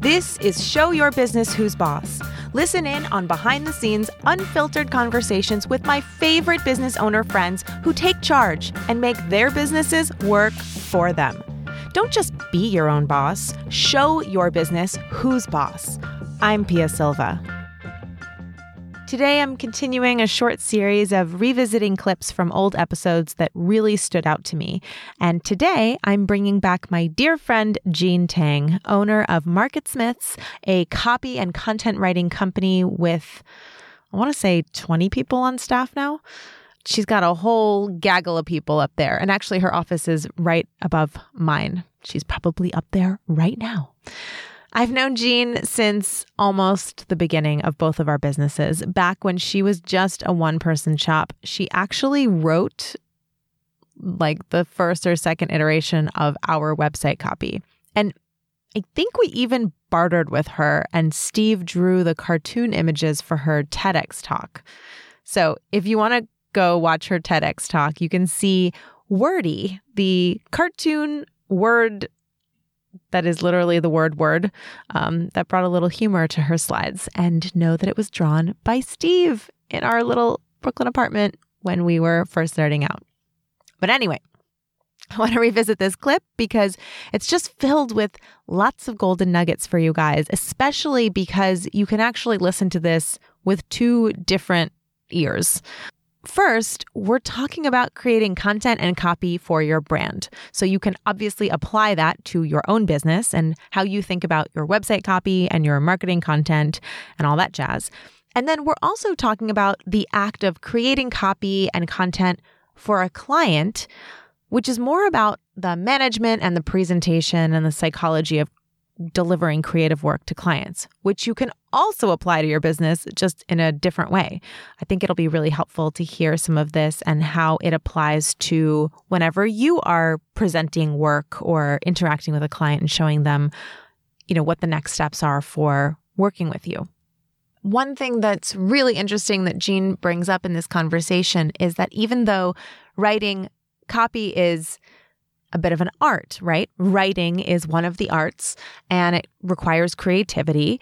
This is Show Your Business Who's Boss. Listen in on behind the scenes, unfiltered conversations with my favorite business owner friends who take charge and make their businesses work for them. Don't just be your own boss, show your business who's boss. I'm Pia Silva. Today, I'm continuing a short series of revisiting clips from old episodes that really stood out to me. And today, I'm bringing back my dear friend, Jean Tang, owner of MarketSmiths, a copy and content writing company with, I want to say, 20 people on staff now. She's got a whole gaggle of people up there. And actually, her office is right above mine. She's probably up there right now. I've known Jean since almost the beginning of both of our businesses. Back when she was just a one person shop, she actually wrote like the first or second iteration of our website copy. And I think we even bartered with her, and Steve drew the cartoon images for her TEDx talk. So if you want to go watch her TEDx talk, you can see Wordy, the cartoon word that is literally the word word um, that brought a little humor to her slides and know that it was drawn by Steve in our little Brooklyn apartment when we were first starting out. But anyway, I want to revisit this clip because it's just filled with lots of golden nuggets for you guys, especially because you can actually listen to this with two different ears. First, we're talking about creating content and copy for your brand. So you can obviously apply that to your own business and how you think about your website copy and your marketing content and all that jazz. And then we're also talking about the act of creating copy and content for a client, which is more about the management and the presentation and the psychology of delivering creative work to clients, which you can also apply to your business just in a different way. I think it'll be really helpful to hear some of this and how it applies to whenever you are presenting work or interacting with a client and showing them, you know, what the next steps are for working with you. One thing that's really interesting that Jean brings up in this conversation is that even though writing copy is a bit of an art, right? Writing is one of the arts and it requires creativity.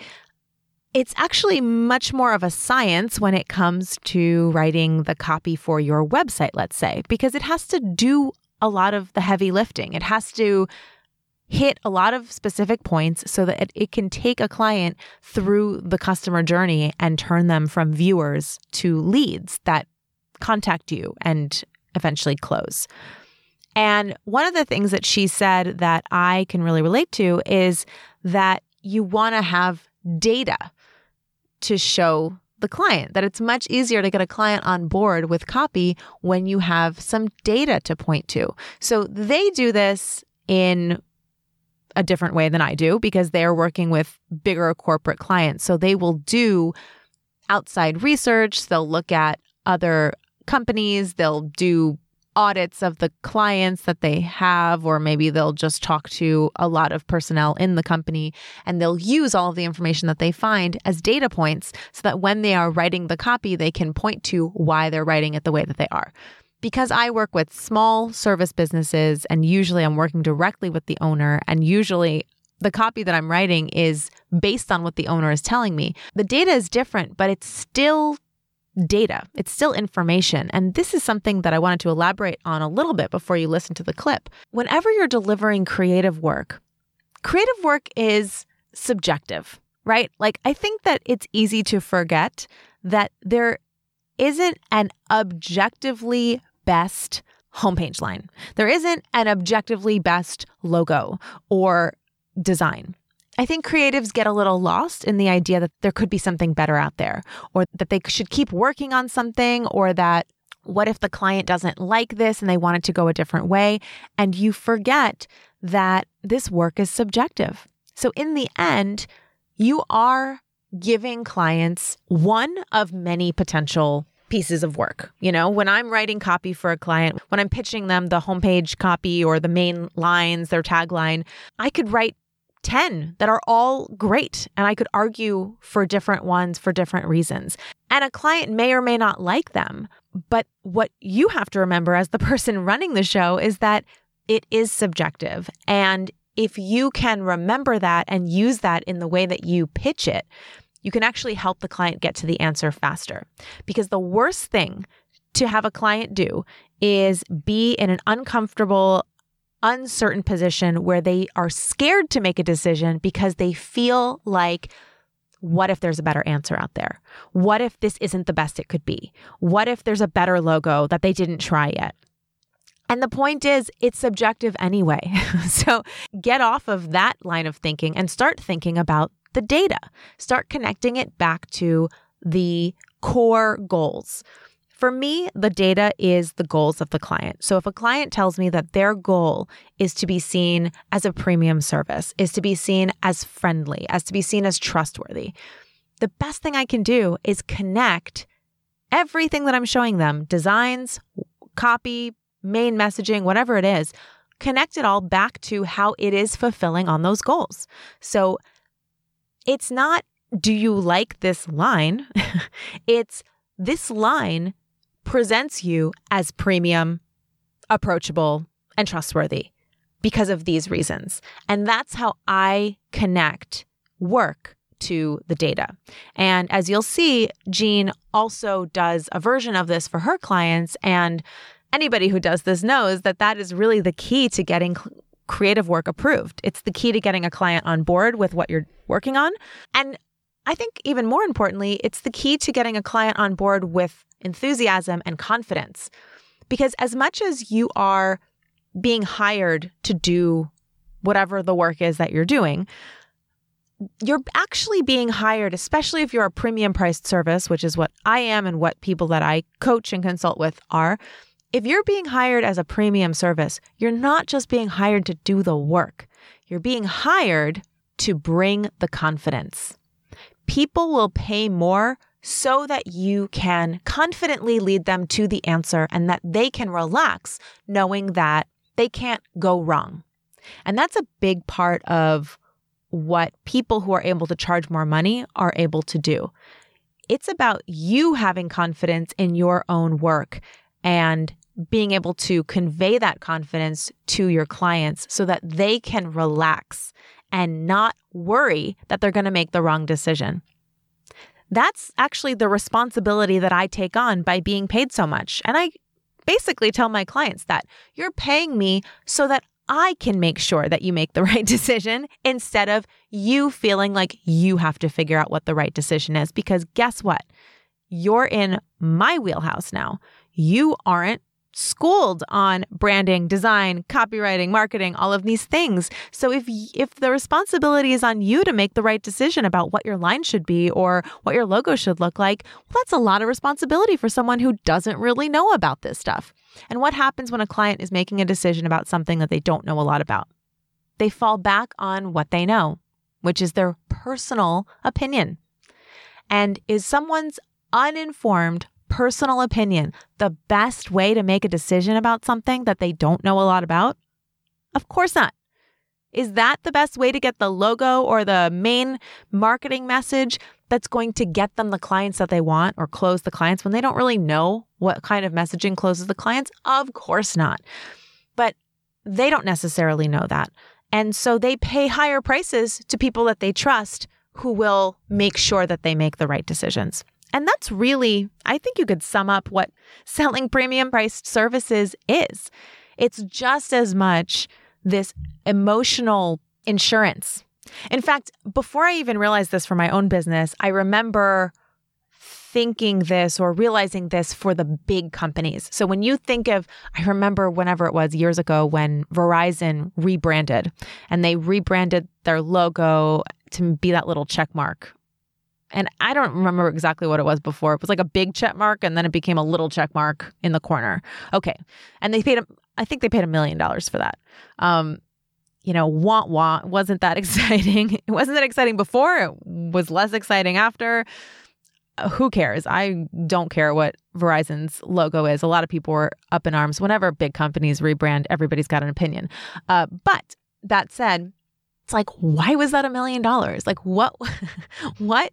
It's actually much more of a science when it comes to writing the copy for your website, let's say, because it has to do a lot of the heavy lifting. It has to hit a lot of specific points so that it, it, can take a client through the customer journey and turn them from viewers to leads that contact you and eventually close. And one of the things that she said that I can really relate to is that you want to have data to show the client, that it's much easier to get a client on board with copy when you have some data to point to. So they do this in a different way than I do because they're working with bigger corporate clients. So they will do outside research, they'll look at other companies, they'll do audits of the clients that they have, or maybe they'll just talk to a lot of personnel in the company and they'll use all of the information that they find as data points so that when they are writing the copy, they can point to why they're writing it the way that they are. Because I work with small service businesses and usually I'm working directly with the owner, and usually the copy that I'm writing is based on what the owner is telling me. The data is different, but it's still data, it's still information. And this is something that I wanted to elaborate on a little bit before you listen to the clip. Whenever you're delivering creative work, creative work is subjective, right? Like, I think that it's easy to forget that there isn't an objectively best homepage line. There isn't an objectively best logo or design. I think creatives get a little lost in the idea that there could be something better out there, or that they should keep working on something, or that what if the client doesn't like this and they want it to go a different way? And you forget that this work is subjective. So, in the end, you are giving clients one of many potential pieces of work. You know, when I'm writing copy for a client, when I'm pitching them the homepage copy or the main lines, their tagline, I could write 10 that are all great. And I could argue for different ones for different reasons. And a client may or may not like them. But what you have to remember as the person running the show is that it is subjective. And if you can remember that and use that in the way that you pitch it, you can actually help the client get to the answer faster. Because the worst thing to have a client do is be in an uncomfortable, uncertain position where they are scared to make a decision because they feel like, what if there's a better answer out there? What if this isn't the best it could be? What if there's a better logo that they didn't try yet? And the point is, it's subjective anyway. so get off of that line of thinking and start thinking about the data. Start connecting it back to the core goals. For me, the data is the goals of the client. So if a client tells me that their goal is to be seen as a premium service, is to be seen as friendly, as to be seen as trustworthy, the best thing I can do is connect everything that I'm showing them designs, copy, main messaging, whatever it is connect it all back to how it is fulfilling on those goals. So it's not, do you like this line? it's, this line presents you as premium, approachable, and trustworthy because of these reasons. And that's how I connect work to the data. And as you'll see, Jean also does a version of this for her clients. And anybody who does this knows that that is really the key to getting creative work approved. It's the key to getting a client on board with what you're working on. And I think even more importantly, it's the key to getting a client on board with enthusiasm and confidence. Because as much as you are being hired to do whatever the work is that you're doing, you're actually being hired, especially if you're a premium priced service, which is what I am and what people that I coach and consult with are. If you're being hired as a premium service, you're not just being hired to do the work, you're being hired to bring the confidence. People will pay more so that you can confidently lead them to the answer and that they can relax knowing that they can't go wrong. And that's a big part of what people who are able to charge more money are able to do. It's about you having confidence in your own work and being able to convey that confidence to your clients so that they can relax and not worry that they're going to make the wrong decision. That's actually the responsibility that I take on by being paid so much. And I basically tell my clients that you're paying me so that I can make sure that you make the right decision instead of you feeling like you have to figure out what the right decision is. Because guess what? You're in my wheelhouse now. You aren't schooled on branding, design, copywriting, marketing, all of these things. So if if the responsibility is on you to make the right decision about what your line should be or what your logo should look like, well that's a lot of responsibility for someone who doesn't really know about this stuff. And what happens when a client is making a decision about something that they don't know a lot about? They fall back on what they know, which is their personal opinion. And is someone's uninformed personal opinion the best way to make a decision about something that they don't know a lot about? Of course not. Is that the best way to get the logo or the main marketing message that's going to get them the clients that they want or close the clients when they don't really know what kind of messaging closes the clients? Of course not. But they don't necessarily know that. And so they pay higher prices to people that they trust who will make sure that they make the right decisions. And that's really, I think you could sum up what selling premium priced services is. It's just as much this emotional insurance. In fact, before I even realized this for my own business, I remember thinking this or realizing this for the big companies. So when you think of, I remember whenever it was years ago when Verizon rebranded and they rebranded their logo to be that little check mark and I don't remember exactly what it was before. It was like a big check mark and then it became a little check mark in the corner. Okay. And they paid, I think they paid a million dollars for that. Um, you know, want want wasn't that exciting. It wasn't that exciting before. It was less exciting after. Uh, who cares? I don't care what Verizon's logo is. A lot of people were up in arms. Whenever big companies rebrand, everybody's got an opinion. Uh, but that said, it's like, why was that a million dollars? Like, what, what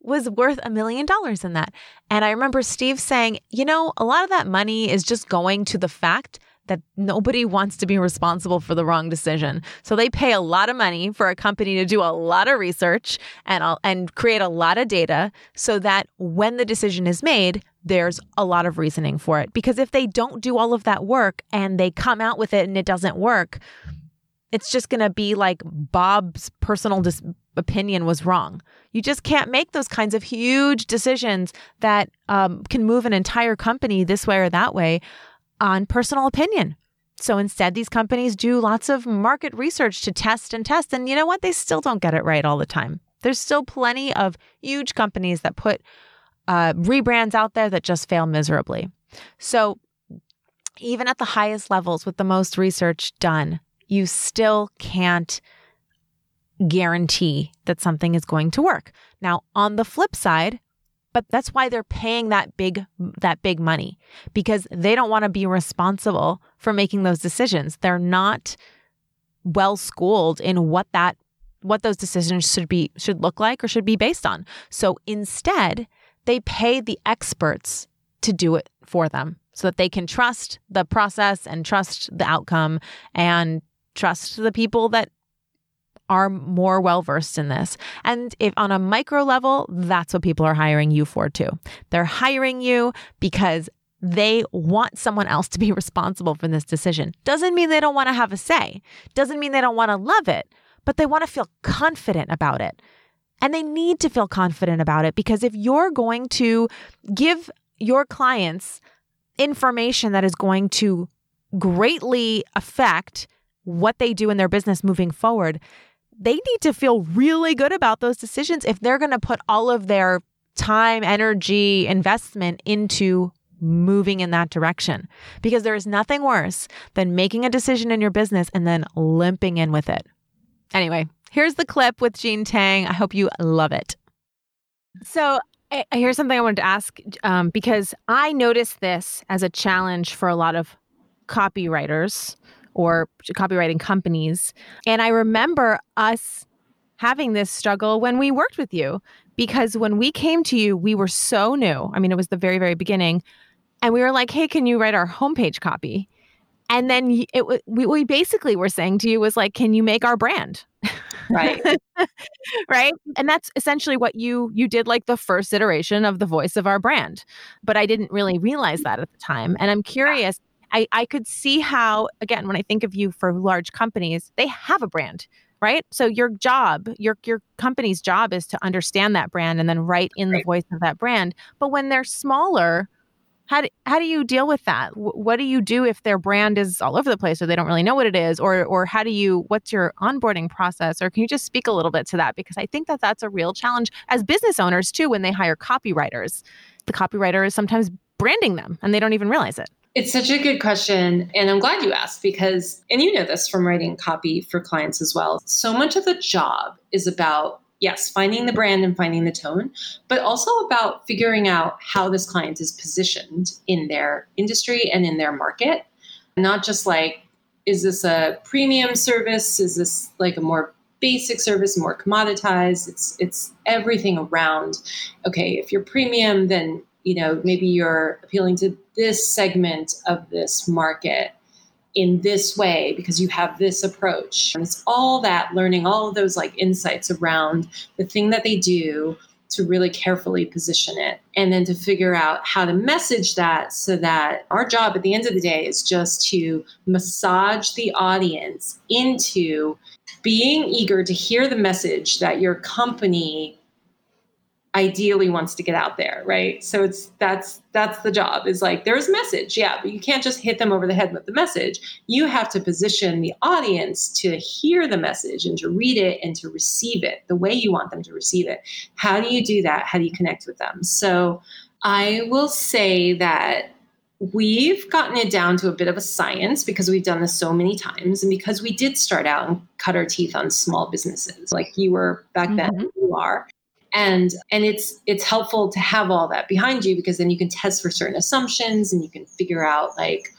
was worth a million dollars in that. And I remember Steve saying, you know, a lot of that money is just going to the fact that nobody wants to be responsible for the wrong decision. So they pay a lot of money for a company to do a lot of research and and create a lot of data so that when the decision is made, there's a lot of reasoning for it. Because if they don't do all of that work and they come out with it and it doesn't work, it's just going to be like Bob's personal dis- opinion was wrong. You just can't make those kinds of huge decisions that um, can move an entire company this way or that way on personal opinion. So instead, these companies do lots of market research to test and test. And you know what? They still don't get it right all the time. There's still plenty of huge companies that put uh, rebrands out there that just fail miserably. So even at the highest levels with the most research done, you still can't guarantee that something is going to work. Now, on the flip side, but that's why they're paying that big that big money because they don't want to be responsible for making those decisions. They're not well schooled in what that what those decisions should be should look like or should be based on. So instead, they pay the experts to do it for them so that they can trust the process and trust the outcome and trust the people that are more well versed in this. And if on a micro level, that's what people are hiring you for too. They're hiring you because they want someone else to be responsible for this decision. Doesn't mean they don't want to have a say, doesn't mean they don't want to love it, but they want to feel confident about it. And they need to feel confident about it because if you're going to give your clients information that is going to greatly affect what they do in their business moving forward, they need to feel really good about those decisions if they're going to put all of their time, energy, investment into moving in that direction. Because there is nothing worse than making a decision in your business and then limping in with it. Anyway, here's the clip with Jean Tang. I hope you love it. So, here's something I wanted to ask um, because I noticed this as a challenge for a lot of copywriters or copywriting companies. And I remember us having this struggle when we worked with you because when we came to you, we were so new. I mean, it was the very, very beginning. And we were like, hey, can you write our homepage copy? And then it we, we basically were saying to you was like, can you make our brand? Right. right. And that's essentially what you you did like the first iteration of the voice of our brand. But I didn't really realize that at the time. And I'm curious, I, I could see how, again, when I think of you for large companies, they have a brand, right? So your job, your your company's job is to understand that brand and then write in right. the voice of that brand. But when they're smaller, how do, how do you deal with that? what do you do if their brand is all over the place or they don't really know what it is? Or or how do you what's your onboarding process? Or can you just speak a little bit to that because I think that that's a real challenge as business owners too when they hire copywriters. The copywriter is sometimes branding them and they don't even realize it. It's such a good question. And I'm glad you asked because, and you know this from writing copy for clients as well. So much of the job is about, yes, finding the brand and finding the tone, but also about figuring out how this client is positioned in their industry and in their market. Not just like, is this a premium service? Is this like a more basic service, more commoditized? It's it's everything around. Okay, if you're premium, then you know maybe you're appealing to this segment of this market in this way because you have this approach. And it's all that learning all of those like insights around the thing that they do to really carefully position it and then to figure out how to message that so that our job at the end of the day is just to massage the audience into being eager to hear the message that your company ideally wants to get out there right? So it's that's that's the job is like there's message yeah but you can't just hit them over the head with the message. You have to position the audience to hear the message and to read it and to receive it the way you want them to receive it. How do you do that? How do you connect with them? So i will say that we've gotten it down to a bit of a science because we've done this so many times and because we did start out and cut our teeth on small businesses like you were back then mm-hmm. you are and and it's it's helpful to have all that behind you because then you can test for certain assumptions and you can figure out like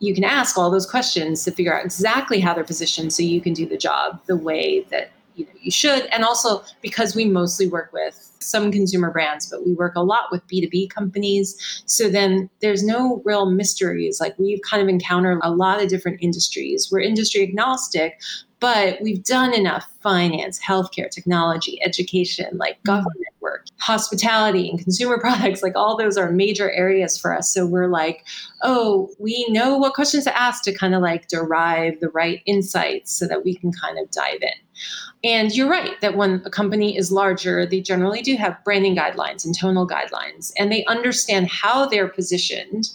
you can ask all those questions to figure out exactly how they're positioned so you can do the job the way that you know you should. And also because we mostly work with some consumer brands but we work a lot with b2b companies so then there's no real mysteries like we've kind of encountered a lot of different industries we're industry agnostic but we've done enough finance, healthcare, technology, education, like mm-hmm. government work, hospitality, and consumer products. Like all those are major areas for us. So we're like, oh, we know what questions to ask to kind of like derive the right insights so that we can kind of dive in. And you're right that when a company is larger, they generally do have branding guidelines and tonal guidelines, and they understand how they're positioned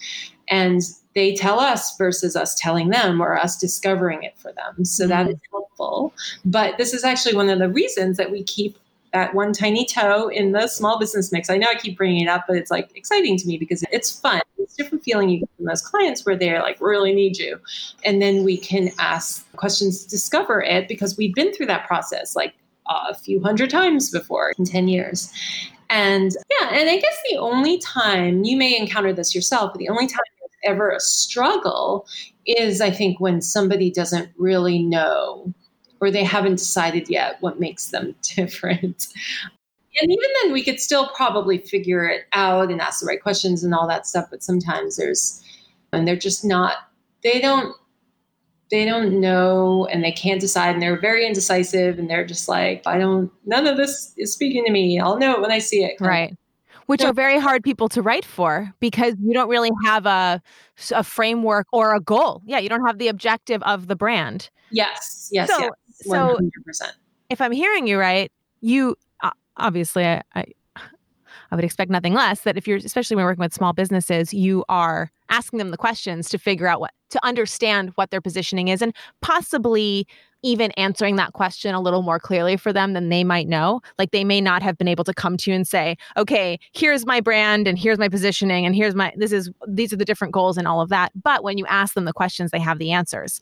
and they tell us versus us telling them or us discovering it for them. So mm-hmm. that is helpful. But this is actually one of the reasons that we keep that one tiny toe in the small business mix. I know I keep bringing it up, but it's like exciting to me because it's fun. It's a different feeling you get from those clients where they're like really need you. And then we can ask questions discover it because we've been through that process like a few hundred times before in 10 years. And yeah, and I guess the only time you may encounter this yourself, but the only time ever a struggle is I think when somebody doesn't really know or they haven't decided yet what makes them different. And even then, we could still probably figure it out and ask the right questions and all that stuff. But sometimes there's, and they're just not, they don't, they don't know and they can't decide and they're very indecisive and they're just like, I don't, none of this is speaking to me. I'll know it when I see it. Right which are very hard people to write for because you don't really have a a framework or a goal. Yeah, you don't have the objective of the brand. Yes, yes, so, yes. 100%. So if I'm hearing you right, you uh, obviously I, I I would expect nothing less that if you're, especially when working with small businesses, you are asking them the questions to figure out what, to understand what their positioning is and possibly even answering that question a little more clearly for them than they might know. Like they may not have been able to come to you and say, okay, here's my brand and here's my positioning and here's my, this is, these are the different goals and all of that. But when you ask them the questions, they have the answers.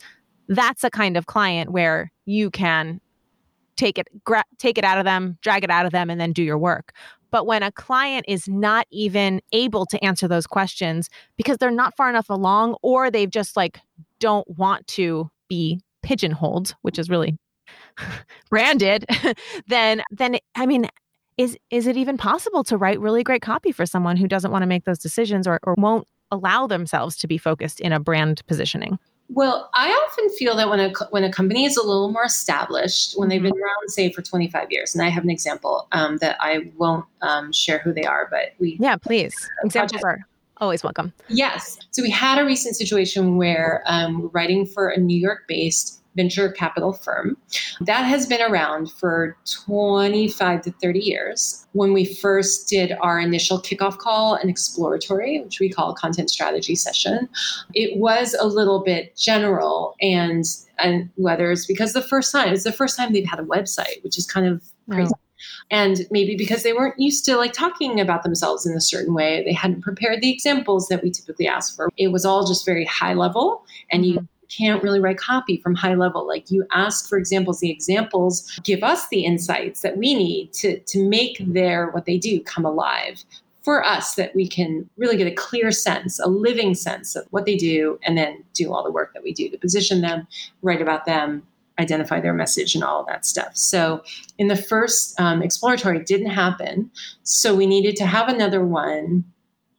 That's a kind of client where you can take it gra- take it out of them drag it out of them and then do your work but when a client is not even able to answer those questions because they're not far enough along or they've just like don't want to be pigeonholed, which is really branded, then then I mean is is it even possible to write really great copy for someone who doesn't want to make those decisions or, or won't allow themselves to be focused in a brand positioning? Well, I often feel that when a when a company is a little more established, when they've been mm-hmm. around, say, for 25 years, and I have an example um, that I won't um, share who they are, but we yeah, please examples are always welcome. Yes, so we had a recent situation where um, writing for a New York-based venture capital firm. That has been around for 25 to 30 years. When we first did our initial kickoff call and exploratory, which we call a content strategy session, it was a little bit general and and whether it's because the first time it's the first time they've had a website, which is kind of crazy. Oh and maybe because they weren't used to like talking about themselves in a certain way they hadn't prepared the examples that we typically ask for it was all just very high level and you mm-hmm can't really write copy from high level. Like you ask for examples, the examples give us the insights that we need to, to make their what they do come alive for us that we can really get a clear sense, a living sense of what they do, and then do all the work that we do to position them, write about them, identify their message, and all of that stuff. So, in the first um, exploratory, didn't happen. So, we needed to have another one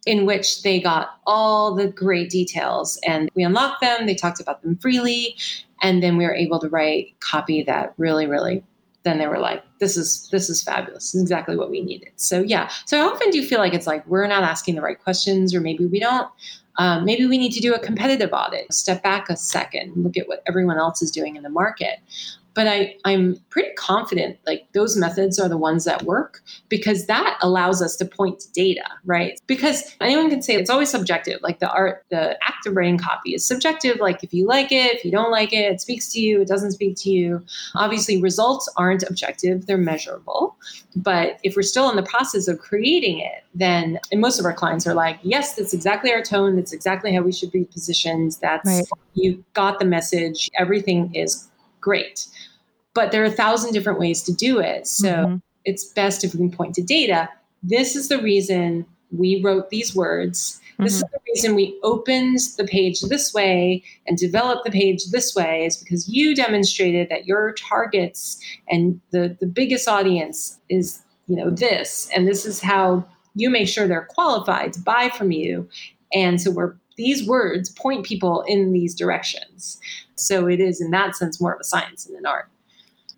in which they got all the great details and we unlocked them, they talked about them freely, and then we were able to write copy that really, really then they were like, this is this is fabulous. This is exactly what we needed. So yeah. So I often do feel like it's like we're not asking the right questions, or maybe we don't. Um, maybe we need to do a competitive audit, step back a second, look at what everyone else is doing in the market but I, I'm pretty confident like those methods are the ones that work because that allows us to point to data, right? Because anyone can say it's always subjective. Like the art, the act of writing copy is subjective. Like if you like it, if you don't like it, it speaks to you, it doesn't speak to you. Obviously, results aren't objective, they're measurable. But if we're still in the process of creating it, then and most of our clients are like, yes, that's exactly our tone, that's exactly how we should be positioned. That's right. you got the message, everything is great. But there are a thousand different ways to do it. So mm-hmm. it's best if we can point to data. This is the reason we wrote these words. This is the reason we opened the page this way and developed the page this way is because you demonstrated that your targets and the, the biggest audience is, you know, this. And this is how you make sure they're qualified to buy from you. And so we're these words point people in these directions. So it is in that sense more of a science than an art.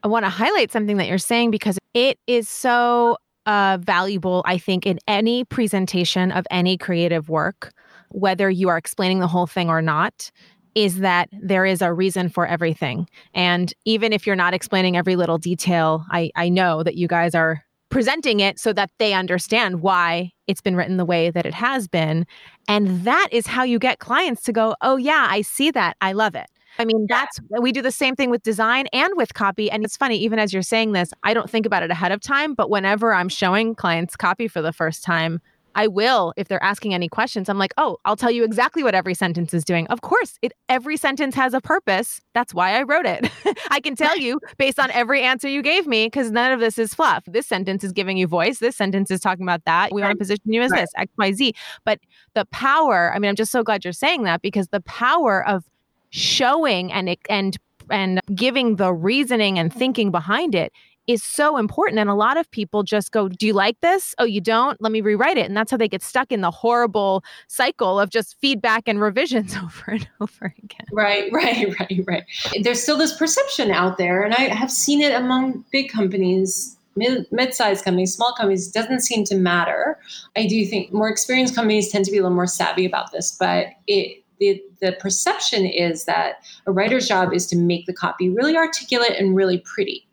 I want to highlight something that you're saying because it is so uh, valuable, I think, in any presentation of any creative work, whether you are explaining the whole thing or not, is that there is a reason for everything. And even if you're not explaining every little detail, I, I know that you guys are presenting it so that they understand why it's been written the way that it has been. And that is how you get clients to go, oh, yeah, I see that. I love it. I mean, that's we do the same thing with design and with copy. And it's funny, even as you're saying this, I don't think about it ahead of time, but whenever I'm showing clients copy for the first time, I will, if they're asking any questions, I'm like, oh, I'll tell you exactly what every sentence is doing. Of course, it every sentence has a purpose. That's why I wrote it. I can tell you based on every answer you gave me, because none of this is fluff. This sentence is giving you voice. This sentence is talking about that. We want to position you as right. this, X, Y, Z. But the power, I mean, I'm just so glad you're saying that because the power of showing and and and giving the reasoning and thinking behind it is so important. And a lot of people just go, Do you like this? Oh, you don't? Let me rewrite it. And that's how they get stuck in the horrible cycle of just feedback and revisions over and over again. Right, right, right, right. There's still this perception out there, and I have seen it among big companies. Mid-sized companies, small companies, doesn't seem to matter. I do think more experienced companies tend to be a little more savvy about this, but it the, the perception is that a writer's job is to make the copy really articulate and really pretty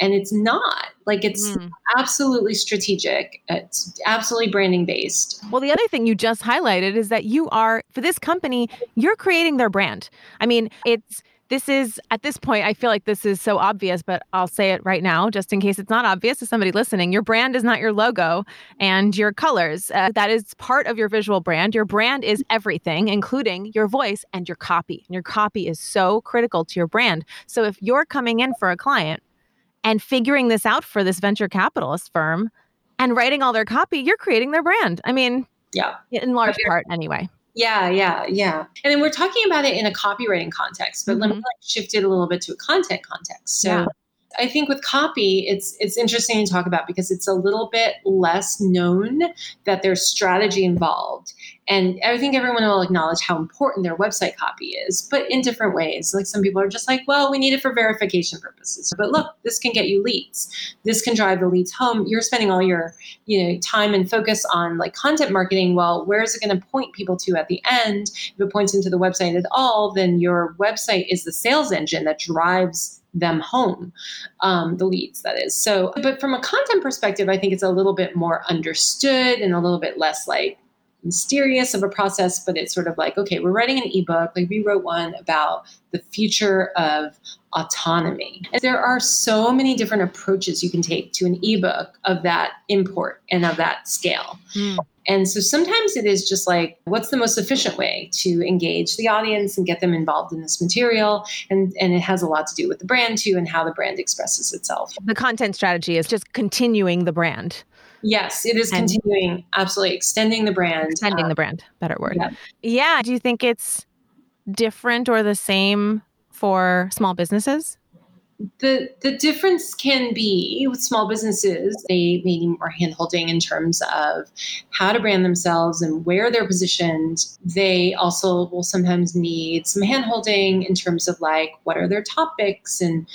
and it's not. Like it's mm. absolutely strategic. It's absolutely branding based. Well the other thing you just highlighted is that you are for this company you're creating their brand. I mean it's this is at this point i feel like this is so obvious but i'll say it right now just in case it's not obvious to somebody listening. Your brand is not your logo and your colors. Uh, that is part of your visual brand. Your brand is everything including your voice and your copy. And your copy is so critical to your brand. So if you're coming in for a client and figuring this out for this venture capitalist firm and writing all their copy, you're creating their brand. I mean, yeah, in large part anyway. Yeah, yeah, yeah. And then we're talking about it in a copywriting context, but mm-hmm. let me mm-hmm. like shift it a little bit to a content context. So yeah. I think with copy, it's it's interesting to talk about because it's a little bit less known that there's strategy involved. And I think everyone will acknowledge how important their website copy is, but in different ways. Like some people are just like, well, we need it for verification purposes. But look, this can get you leads. This can drive the leads home. You're spending all your, you know, time and focus on like content marketing. Well, where is it going to point people to at the end? If it points into the website at all, then your website is the sales engine that drives them home, um, the leads, that is. So, but from a content perspective, I think it's a little bit more understood and a little bit less like mysterious of a process, but it's sort of like, okay, we're writing an ebook. Like we wrote one about the future of autonomy. And there are so many different approaches you can take to an ebook of that import and of that scale. Mm. And so sometimes it is just like, what's the most efficient way to engage the audience and get them involved in this material? And, and it has a lot to do with the brand too and how the brand expresses itself. The content strategy is just continuing the brand. Yes, it is and continuing, absolutely extending the brand. Extending uh, the brand, better word. Yeah. yeah. Do you think it's different or the same for small businesses? the the difference can be with small businesses they may need more handholding in terms of how to brand themselves and where they're positioned they also will sometimes need some handholding in terms of like what are their topics and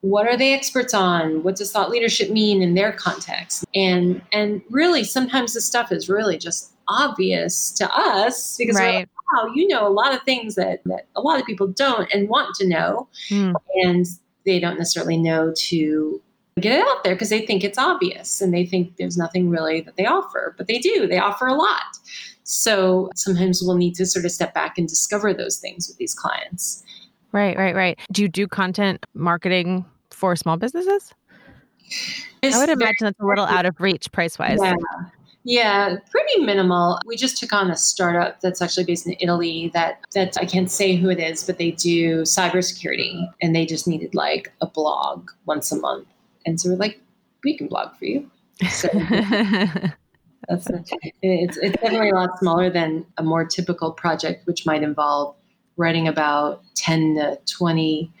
what are they experts on what does thought leadership mean in their context and and really sometimes the stuff is really just obvious to us because right. like, wow you know a lot of things that, that a lot of people don't and want to know mm. and they don't necessarily know to get it out there because they think it's obvious and they think there's nothing really that they offer, but they do. They offer a lot. So sometimes we'll need to sort of step back and discover those things with these clients. Right, right, right. Do you do content marketing for small businesses? It's I would imagine that's a little out of reach price wise. Yeah. Yeah, pretty minimal. We just took on a startup that's actually based in Italy that that I can't say who it is, but they do cybersecurity and they just needed like a blog once a month. And so we're like, we can blog for you. So That's it's it's definitely a lot smaller than a more typical project, which might involve writing about ten to twenty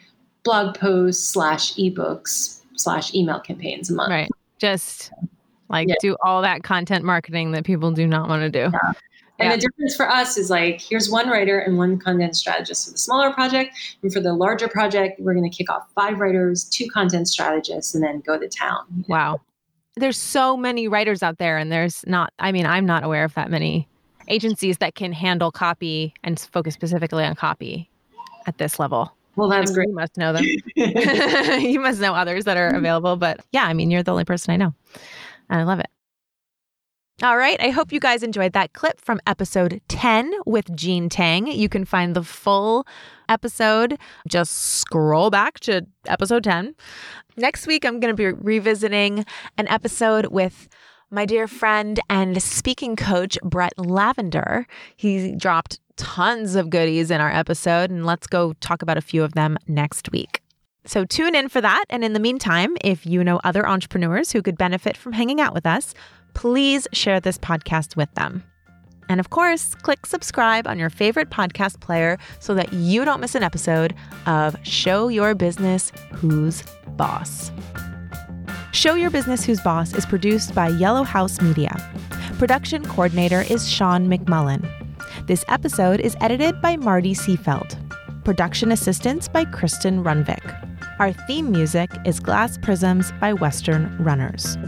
blog posts slash ebooks slash email campaigns a month. Right. Just like yeah. do all that content marketing that people do not want to do. Yeah. And yeah. the difference for us is like, here's one writer and one content strategist for the smaller project. And for the larger project, we're going to kick off five writers, two content strategists, and then go to town. Wow. There's so many writers out there, and there's not, I mean, I'm not aware of that many agencies that can handle copy and focus specifically on copy at this level. Well, that's great. You must know them. you must know others that are available. But yeah, I mean, you're the only person I know. And I love it. All right. I hope you guys enjoyed that clip from episode 10 with Jean Tang. You can find the full episode. Just scroll back to episode 10. Next week, I'm going to be revisiting an episode with my dear friend and speaking coach, Brett Lavender. He dropped tons of goodies in our episode, and let's go talk about a few of them next week. So tune in for that. And in the meantime, if you know other entrepreneurs who could benefit from hanging out with us, please share this podcast with them. And of course, click subscribe on your favorite podcast player so that you don't miss an episode of Show Your Business Who's Boss. Show Your Business Who's Boss is produced by Yellow House Media. Production coordinator is Sean McMullen. This episode is edited by Marty Seafeld. Production assistance by Kristen Runvik. Our theme music is Glass Prisms by Western Runners.